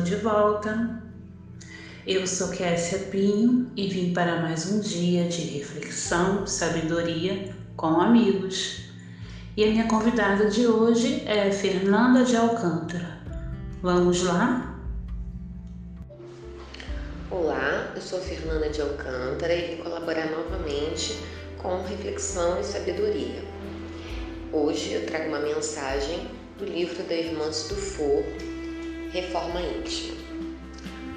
de volta. Eu sou Kessia Pinho e vim para mais um dia de reflexão, sabedoria com amigos. E a minha convidada de hoje é Fernanda de Alcântara. Vamos lá? Olá, eu sou Fernanda de Alcântara e vim colaborar novamente com reflexão e sabedoria. Hoje eu trago uma mensagem do livro da Irmã Dufour, Reforma Íntima.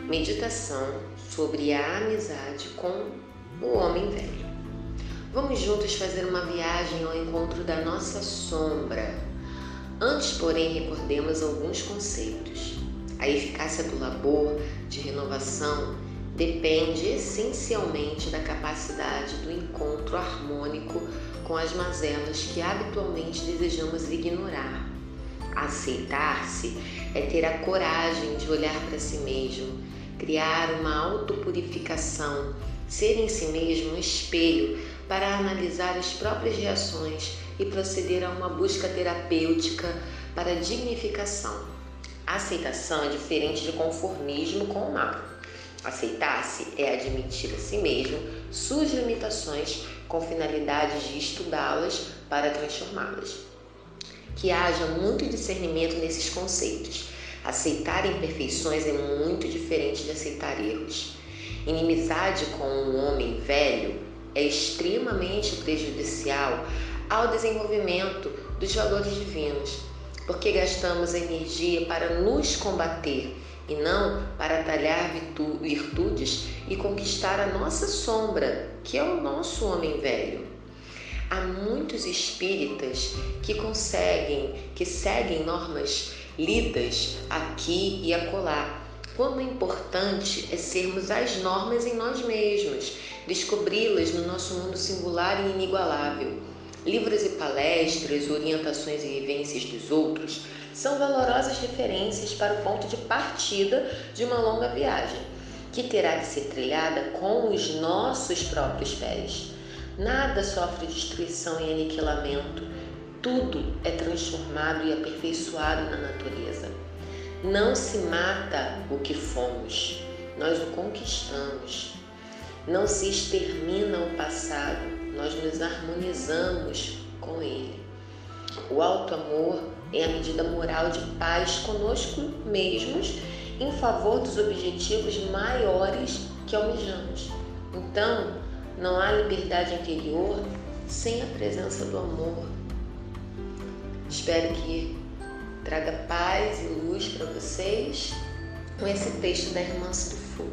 Meditação sobre a amizade com o homem velho. Vamos juntos fazer uma viagem ao encontro da nossa sombra. Antes, porém, recordemos alguns conceitos. A eficácia do labor de renovação depende essencialmente da capacidade do encontro harmônico com as mazelas que habitualmente desejamos ignorar. Aceitar-se é ter a coragem de olhar para si mesmo, criar uma autopurificação, ser em si mesmo um espelho para analisar as próprias reações e proceder a uma busca terapêutica para dignificação. Aceitação é diferente de conformismo com o mal. Aceitar-se é admitir a si mesmo suas limitações com finalidade de estudá-las para transformá-las. Que haja muito discernimento nesses conceitos. Aceitar imperfeições é muito diferente de aceitar erros. Inimizade com um homem velho é extremamente prejudicial ao desenvolvimento dos valores divinos, porque gastamos energia para nos combater e não para talhar virtudes e conquistar a nossa sombra, que é o nosso homem velho. Há muitos espíritas que conseguem, que seguem normas lidas aqui e acolá. Quando o importante é sermos as normas em nós mesmos, descobri-las no nosso mundo singular e inigualável. Livros e palestras, orientações e vivências dos outros são valorosas referências para o ponto de partida de uma longa viagem, que terá que ser trilhada com os nossos próprios pés. Nada sofre destruição e aniquilamento, tudo é transformado e aperfeiçoado na natureza. Não se mata o que fomos, nós o conquistamos. Não se extermina o passado, nós nos harmonizamos com ele. O alto amor é a medida moral de paz conosco mesmos em favor dos objetivos maiores que almejamos. Então, não há liberdade interior sem a presença do amor. Espero que traga paz e luz para vocês com esse texto da irmã Sufu.